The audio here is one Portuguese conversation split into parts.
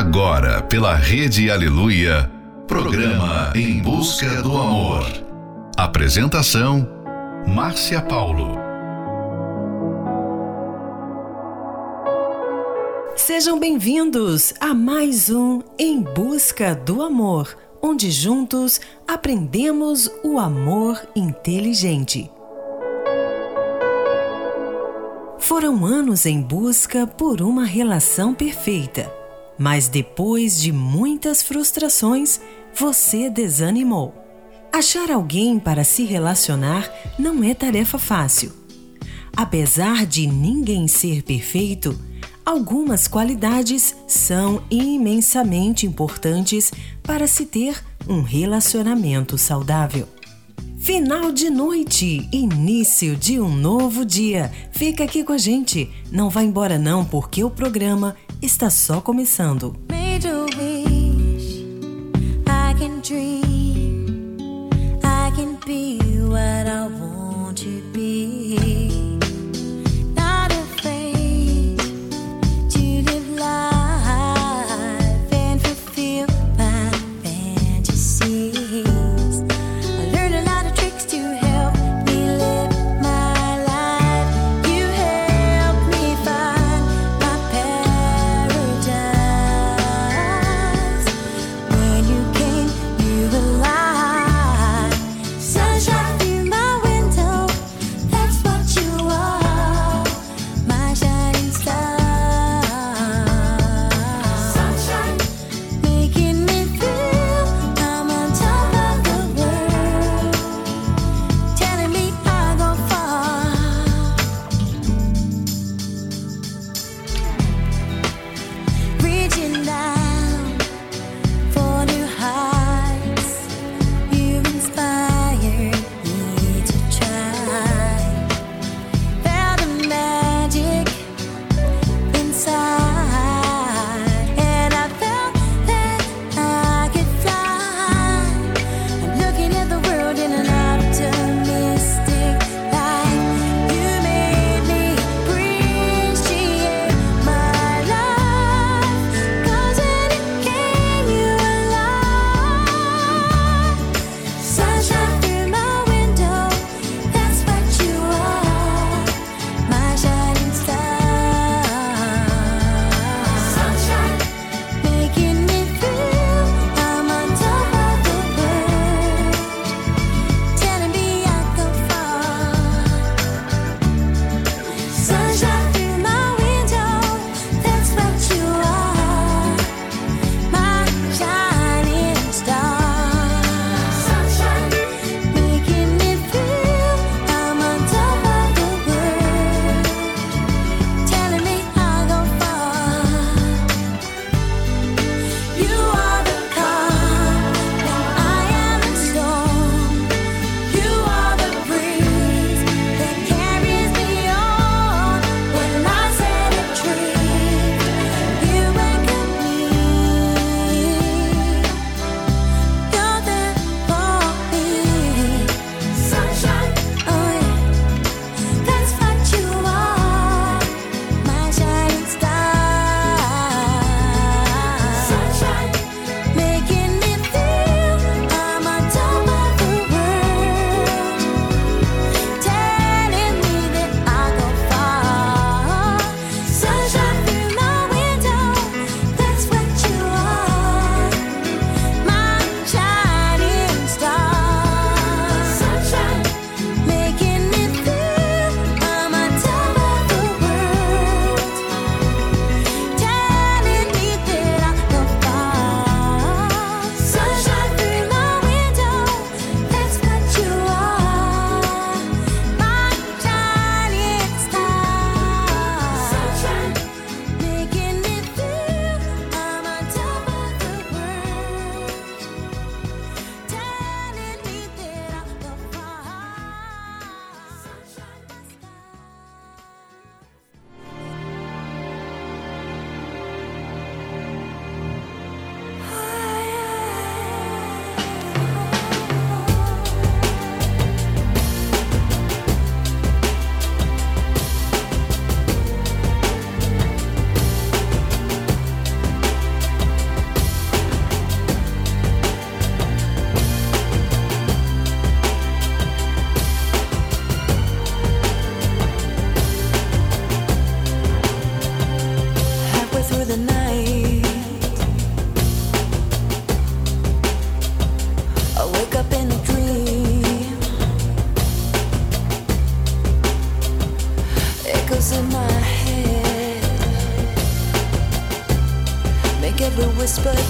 Agora, pela Rede Aleluia, programa Em Busca do Amor. Apresentação: Márcia Paulo. Sejam bem-vindos a mais um Em Busca do Amor, onde juntos aprendemos o amor inteligente. Foram anos em busca por uma relação perfeita mas depois de muitas frustrações, você desanimou. Achar alguém para se relacionar não é tarefa fácil. Apesar de ninguém ser perfeito, algumas qualidades são imensamente importantes para se ter um relacionamento saudável. Final de noite, início de um novo dia. Fica aqui com a gente. Não vá embora não, porque o programa está só começando.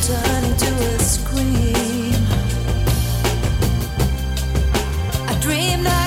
Márcia Paulo.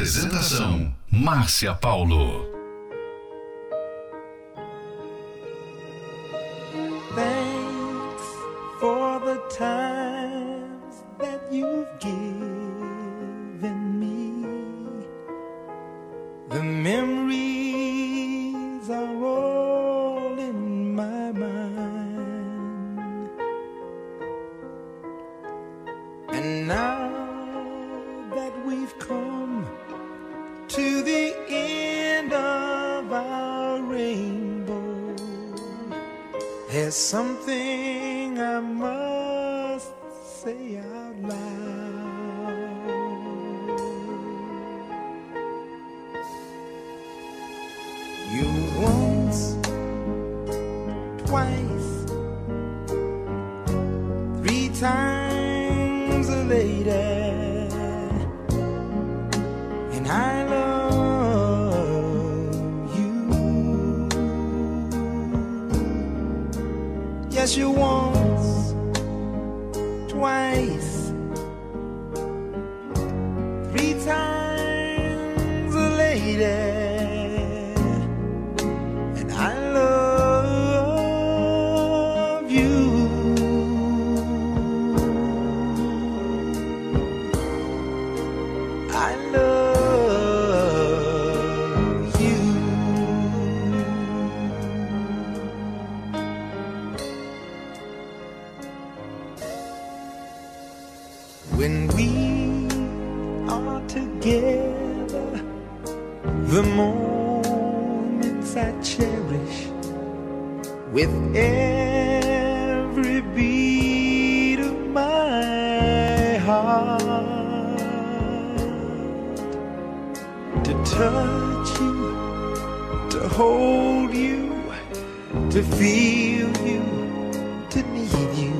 Yes, you once together. The moments I cherish with every beat of my heart. To touch you to hold you to feel you to need you.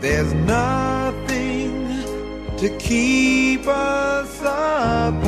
There's nothing to keep us up.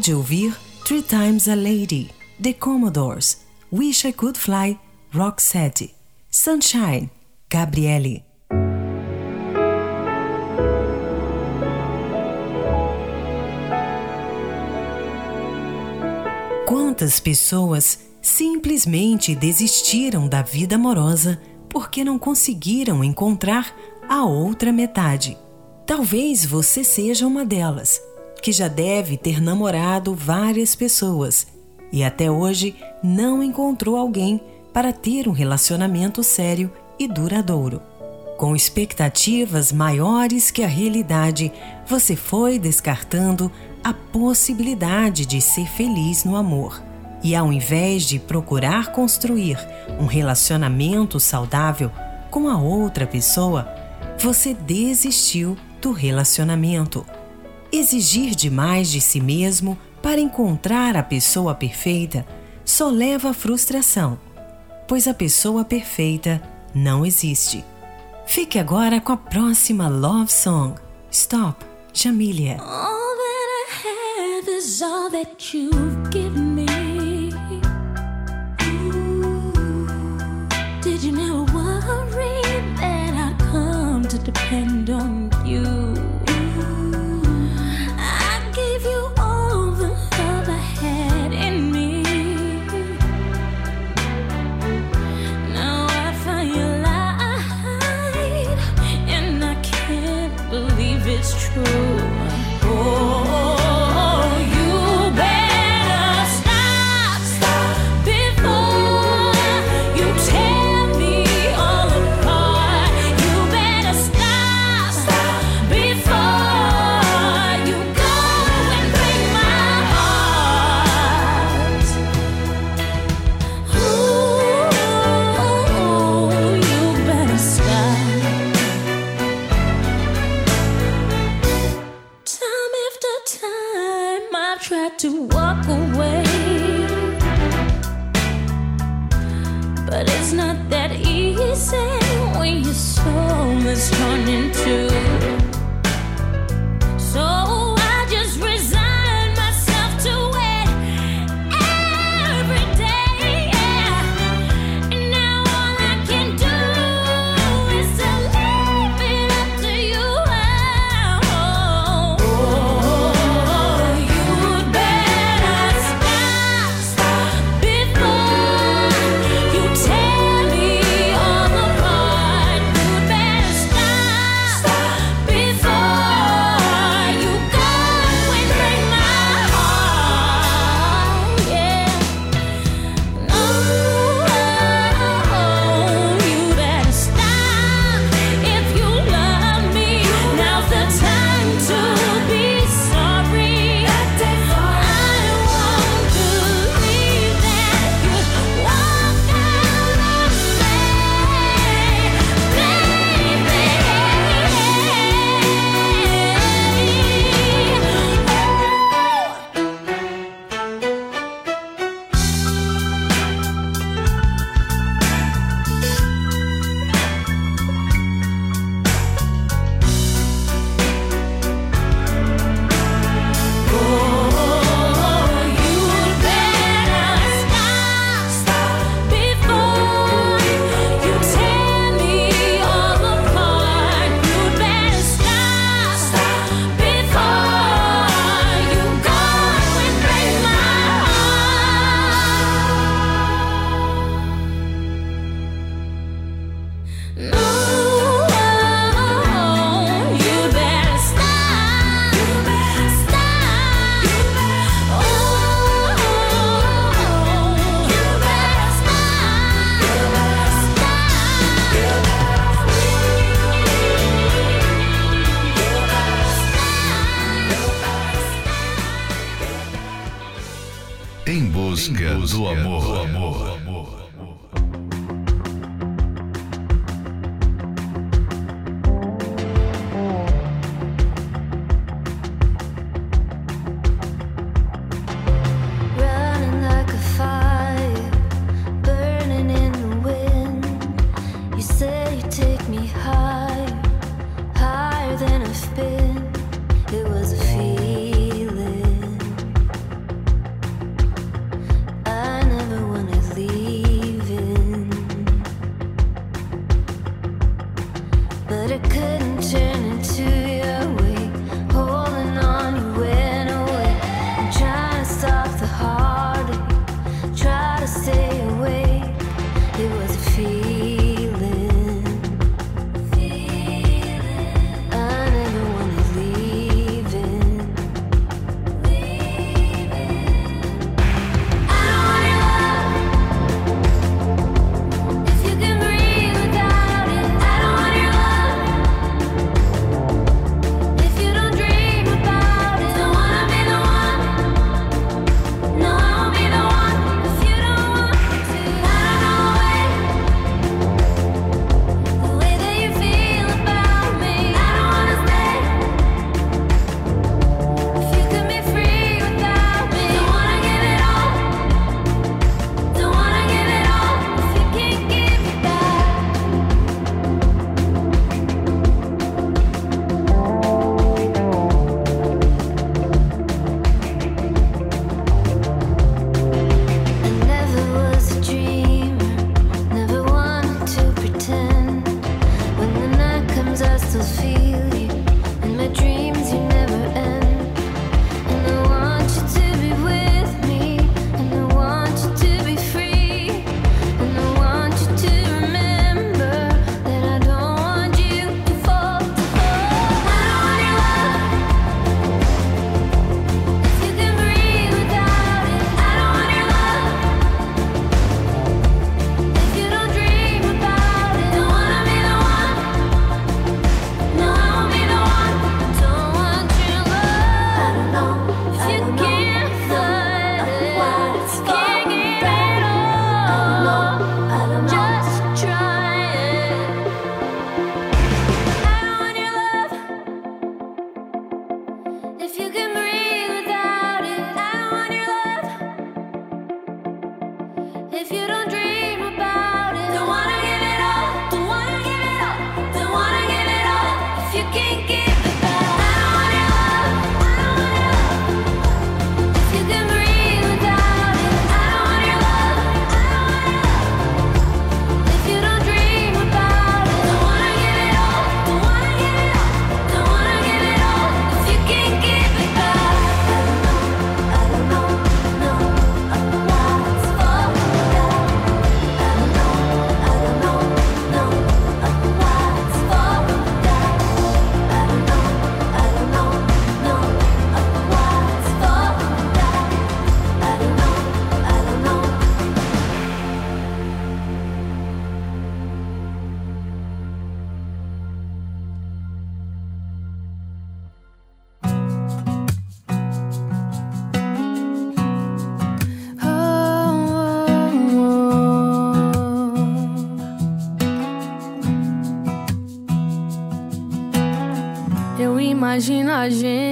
De ouvir Three Times a Lady, The Commodores, Wish I Could Fly, Roxette, Sunshine, Gabriele. Quantas pessoas simplesmente desistiram da vida amorosa porque não conseguiram encontrar a outra metade? Talvez você seja uma delas que já deve ter namorado várias pessoas e até hoje não encontrou alguém para ter um relacionamento sério e duradouro. Com expectativas maiores que a realidade, você foi descartando a possibilidade de ser feliz no amor. E ao invés de procurar construir um relacionamento saudável com a outra pessoa, você desistiu do relacionamento Exigir demais de si mesmo para encontrar a pessoa perfeita só leva à frustração, pois a pessoa perfeita não existe. Fique agora com a próxima love song, Stop, Jamilia. All that I have is all that you've given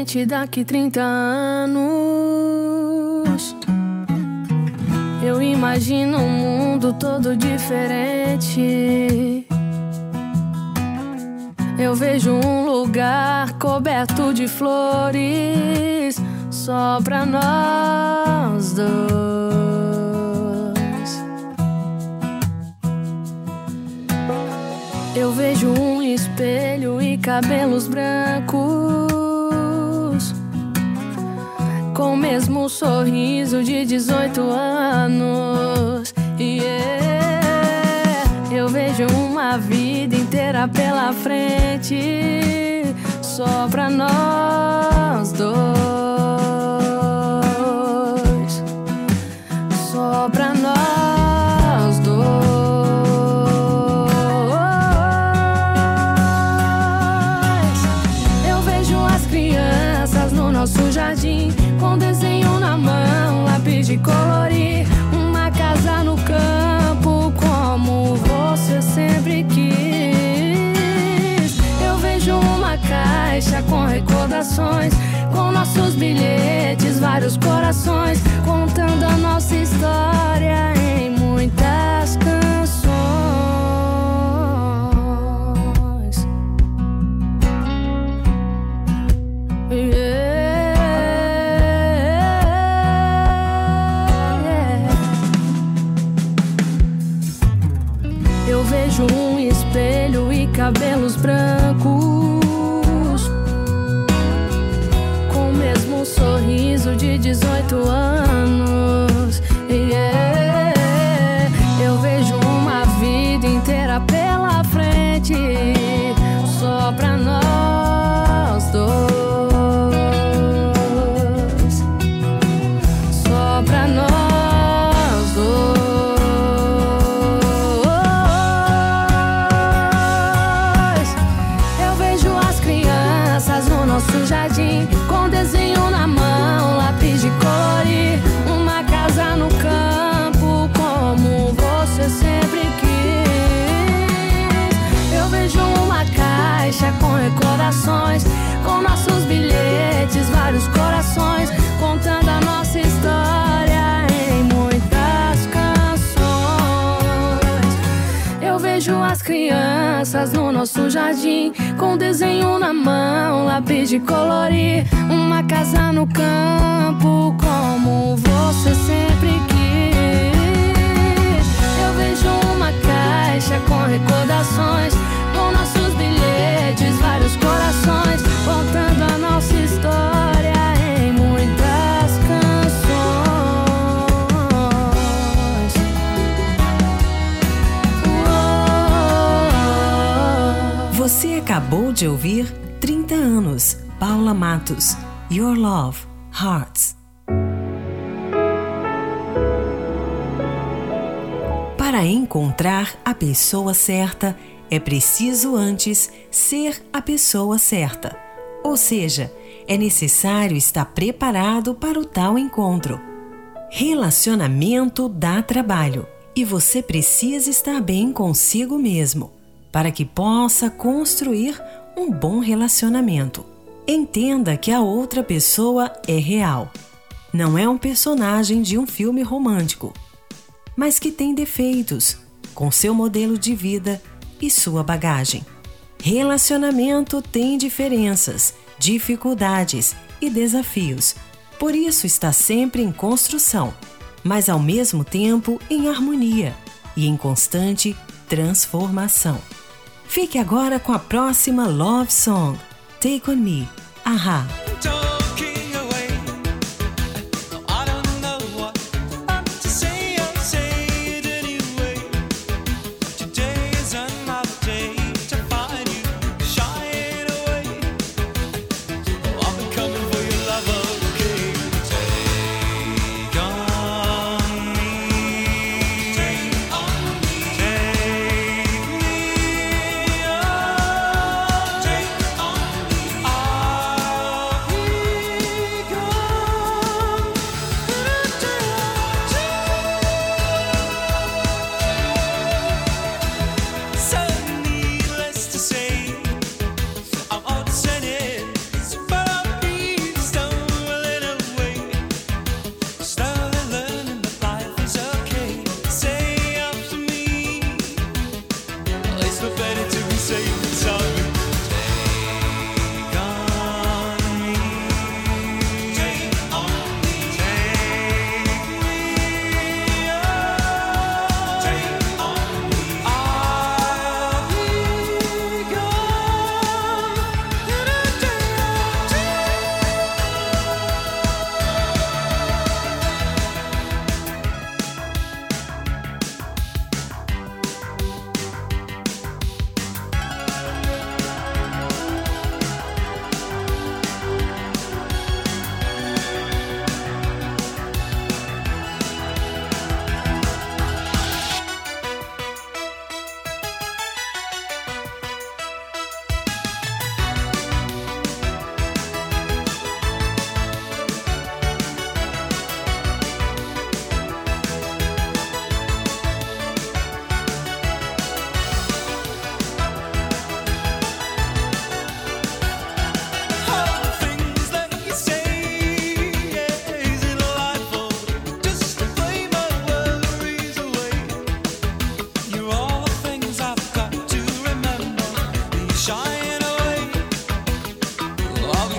gente daqui 30 anos. Eu imagino um mundo todo diferente. Eu vejo um lugar coberto de flores só pra nós dois. Eu vejo um espelho e cabelos brancos mesmo sorriso de 18 anos. Yeah. Eu vejo uma vida inteira pela frente, só pra nós dois. Recordações, com nossos bilhetes, vários corações, contando a nossa história 18 crianças no nosso jardim, com desenho na mão, lápis de colorir, uma casa no campo, acabou de ouvir 30 anos, Paula Matos, Your Love, Hearts. Para encontrar a pessoa certa, é preciso antes ser a pessoa certa. Ou seja, é necessário estar preparado para o tal encontro. Relacionamento dá trabalho e você precisa estar bem consigo mesmo para que possa construir um bom relacionamento. Entenda que a outra pessoa é real. Não é um personagem de um filme romântico, mas que tem defeitos, com seu modelo de vida e sua bagagem. Relacionamento tem diferenças, dificuldades e desafios, por isso está sempre em construção, mas ao mesmo tempo em harmonia e em constante transformação. Fique agora com a próxima Love Song, Take On Me, Aha.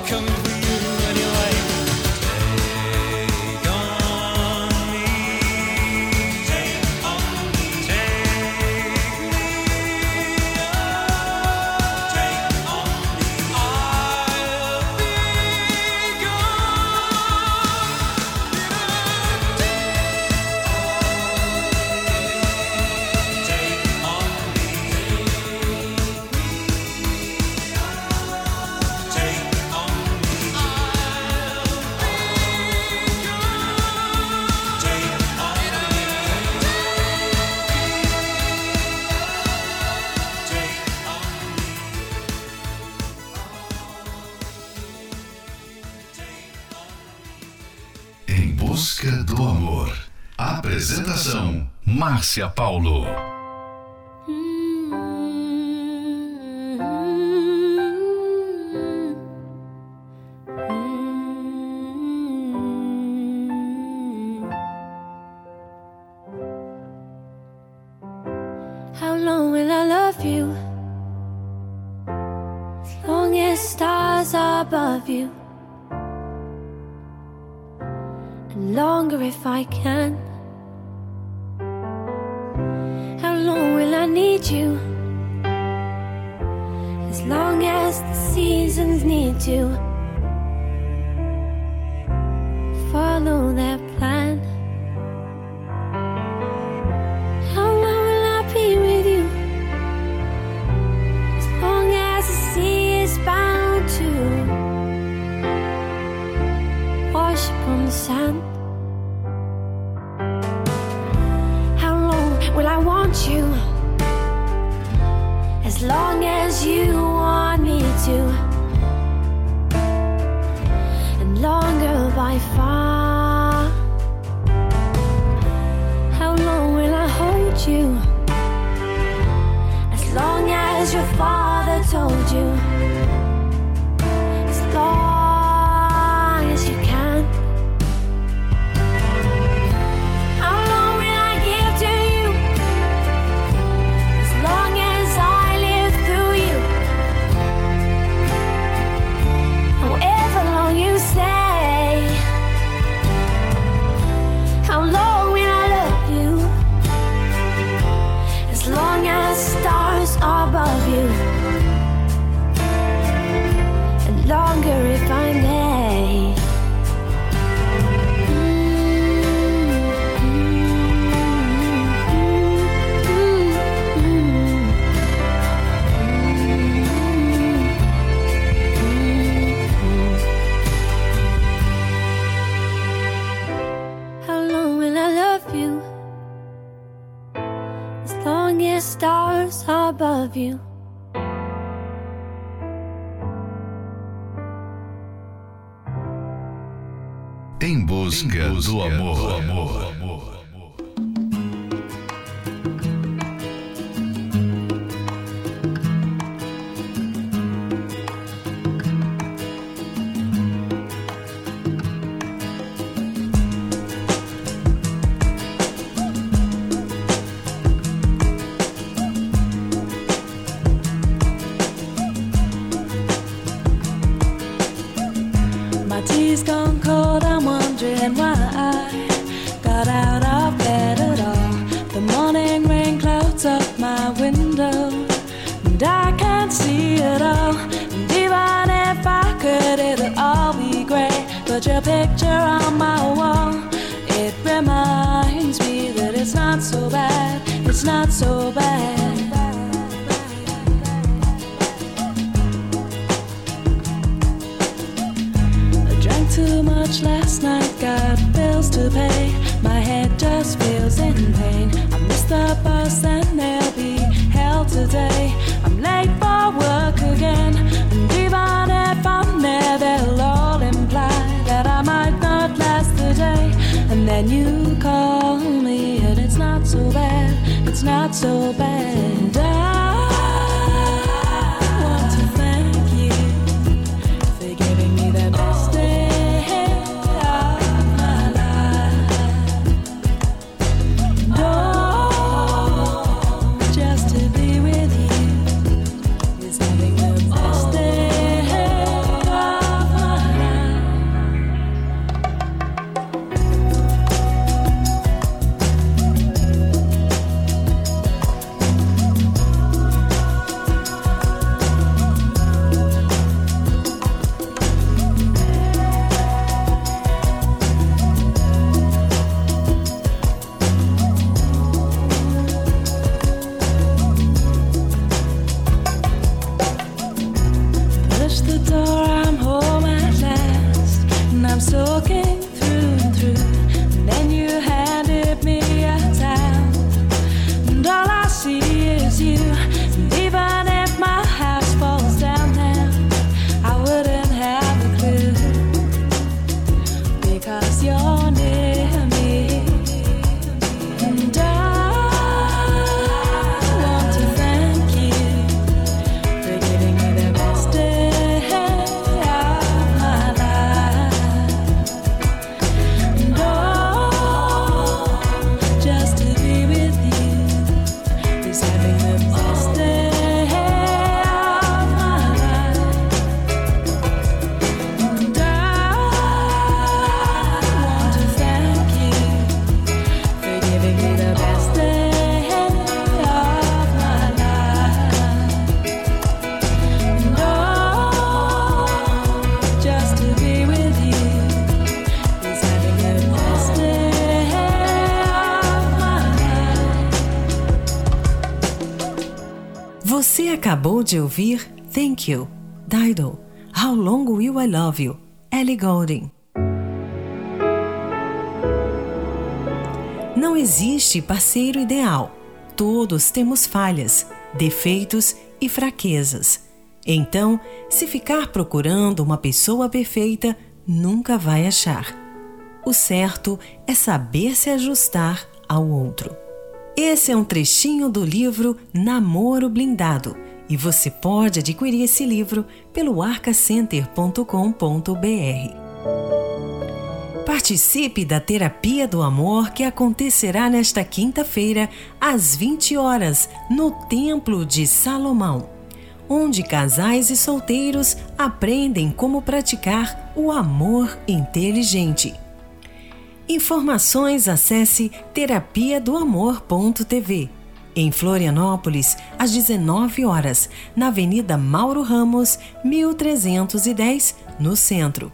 come Márcia Paulo. want you. As long as you Música do amor. Do amor. your picture on my wall. It reminds me that it's not so bad, it's not so bad. not so bad. Acabou de ouvir Thank You, Dido, How Long Will I Love You, Ellie Goulding. Não existe parceiro ideal. Todos temos falhas, defeitos e fraquezas. Então, se ficar procurando uma pessoa perfeita, nunca vai achar. O certo é saber se ajustar ao outro. Esse é um trechinho do livro Namoro Blindado e você pode adquirir esse livro pelo arcacenter.com.br. Participe da Terapia do Amor que acontecerá nesta quinta-feira, às 20 horas, no Templo de Salomão, onde casais e solteiros aprendem como praticar o amor inteligente. Informações acesse terapia do amor.tv. Em Florianópolis, às 19 horas, na Avenida Mauro Ramos, 1310, no centro.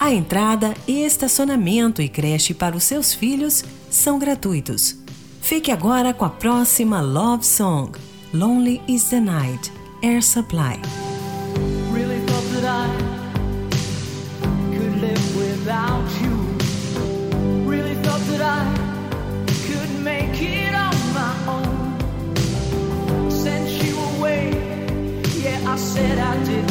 A entrada, estacionamento e creche para os seus filhos são gratuitos. Fique agora com a próxima Love Song, Lonely is the Night, Air Supply. Really I said I didn't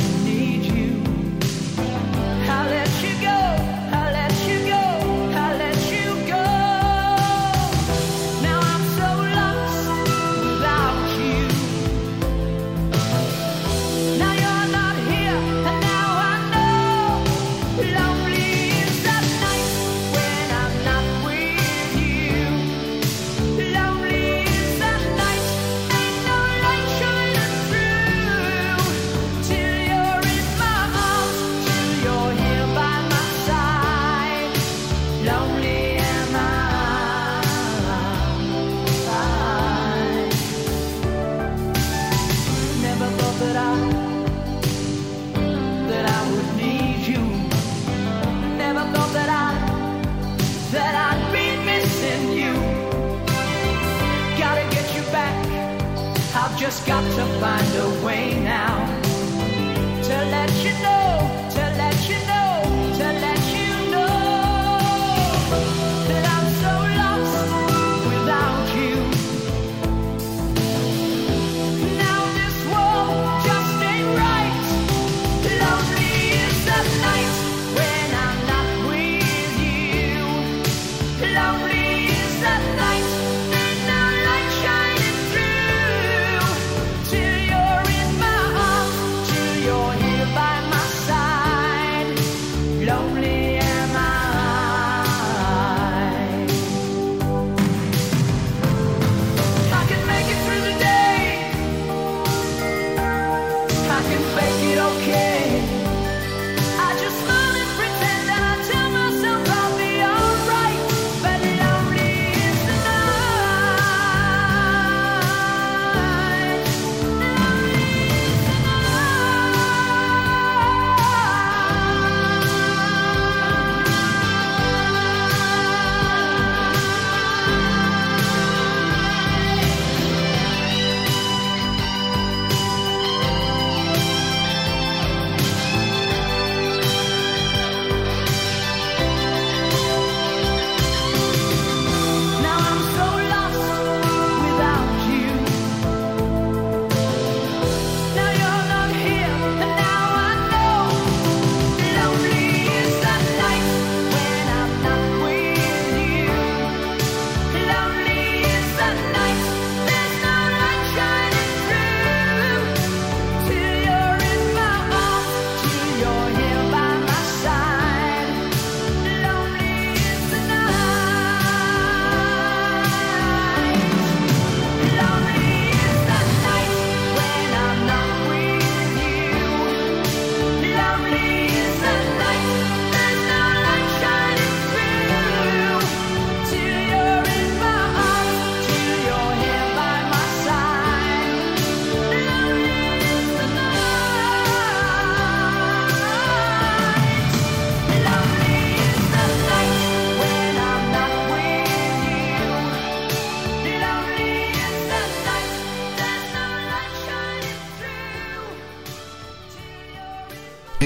just got to find a way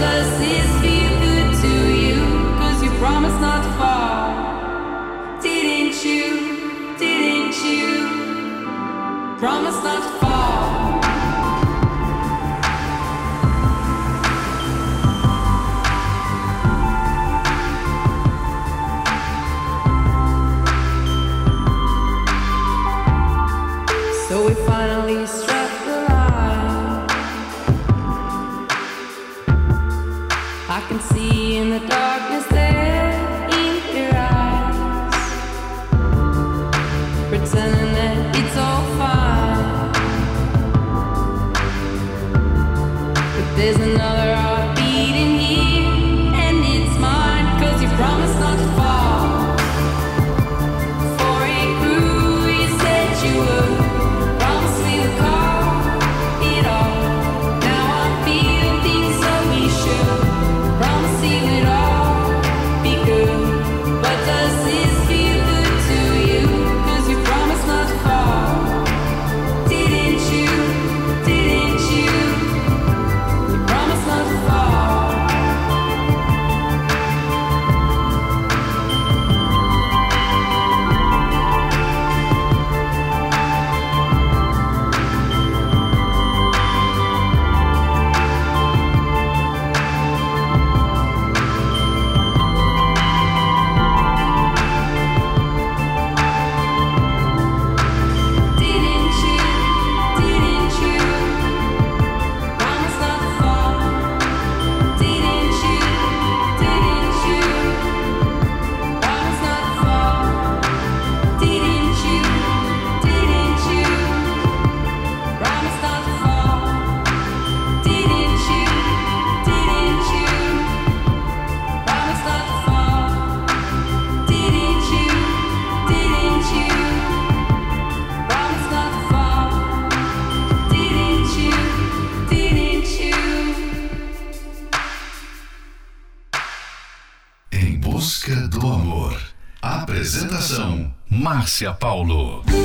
does this feel good to you promised not to fall. Didn't you? Didn't you? Promise not to. Márcia Paulo.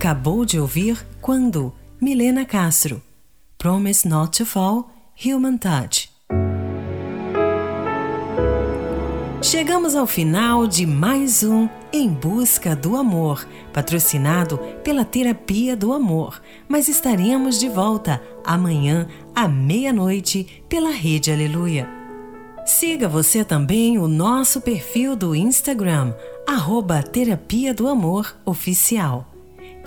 Acabou de ouvir Quando, Milena Castro. Promise Not to Fall, Human Touch. Chegamos ao final de mais um Em Busca do Amor, patrocinado pela Terapia do Amor, mas estaremos de volta amanhã à meia-noite pela Rede Aleluia. Siga você também o nosso perfil do Instagram, arroba Terapia do Amor Oficial.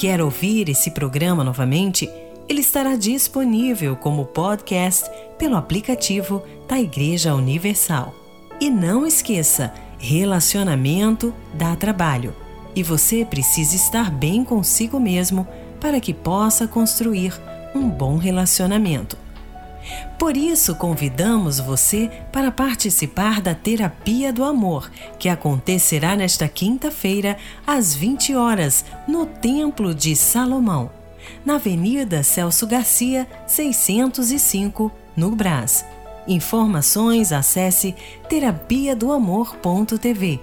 Quer ouvir esse programa novamente? Ele estará disponível como podcast pelo aplicativo da Igreja Universal. E não esqueça, relacionamento dá trabalho e você precisa estar bem consigo mesmo para que possa construir um bom relacionamento. Por isso, convidamos você para participar da Terapia do Amor, que acontecerá nesta quinta-feira, às 20 horas, no Templo de Salomão, na Avenida Celso Garcia, 605, no Brás. Informações acesse terapia do amor.tv.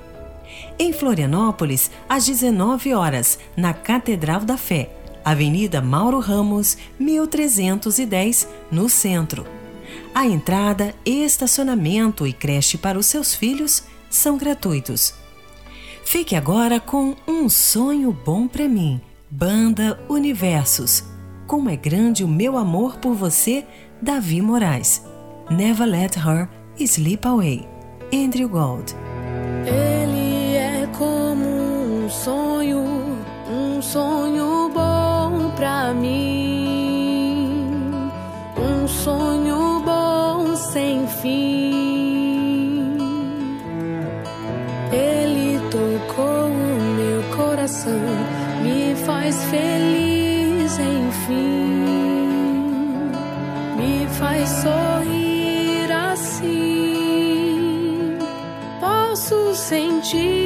Em Florianópolis, às 19 horas, na Catedral da Fé, Avenida Mauro Ramos, 1310, no centro. A entrada, estacionamento e creche para os seus filhos são gratuitos. Fique agora com Um Sonho Bom para Mim, Banda Universos. Como é grande o meu amor por você, Davi Moraes. Never Let Her Sleep Away, Andrew Gold. Feliz, enfim, me faz sorrir assim. Posso sentir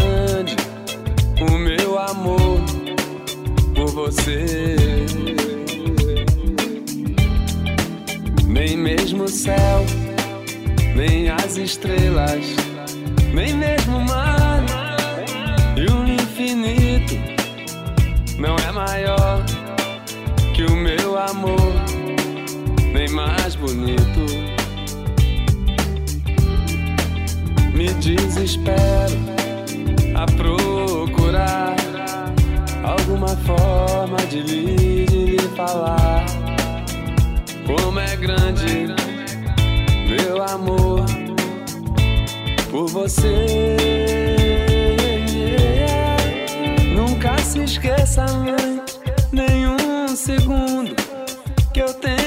grande o meu amor por você. Nem mesmo o céu, nem as estrelas, nem mesmo o mar e o infinito não é maior que o meu amor, nem mais bonito. Me desespero a procurar alguma forma de lhe, de lhe falar como é grande meu amor por você. Nunca se esqueça, mãe, nenhum segundo que eu tenho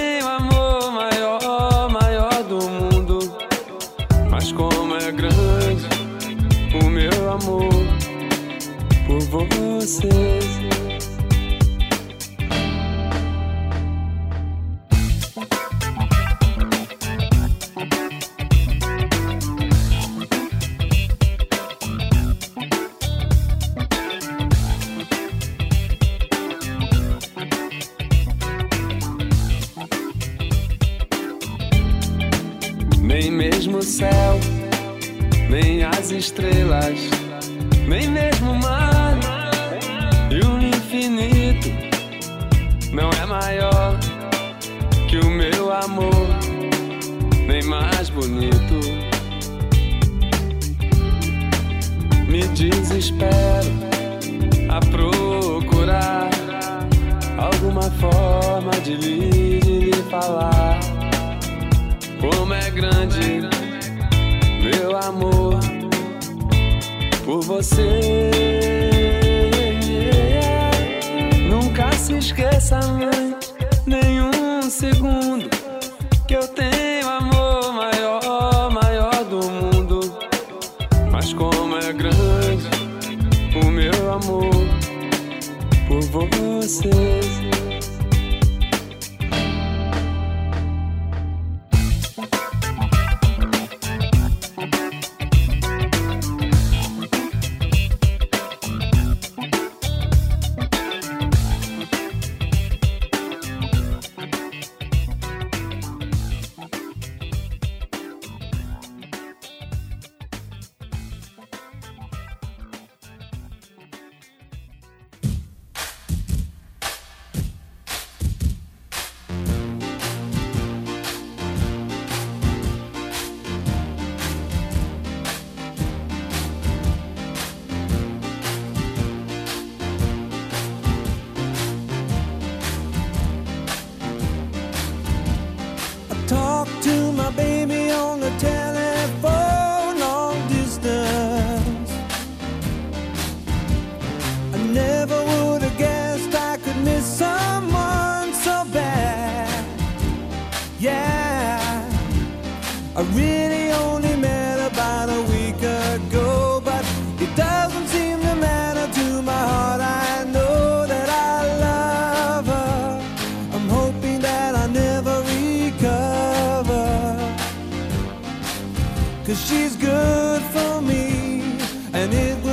você. De lhe, de lhe falar como é grande meu amor por você. Nunca se esqueça, mãe, nenhum segundo que eu tenho amor maior, maior do mundo. Mas como é grande o meu amor por você. Good for me, and it would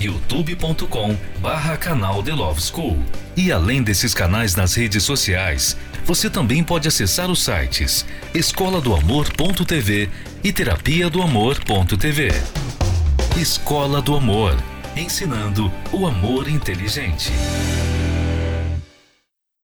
youtube.com barra canal The Love School. E além desses canais nas redes sociais, você também pode acessar os sites escola do amor.tv e terapia do amor.tv. Escola do Amor, ensinando o amor inteligente.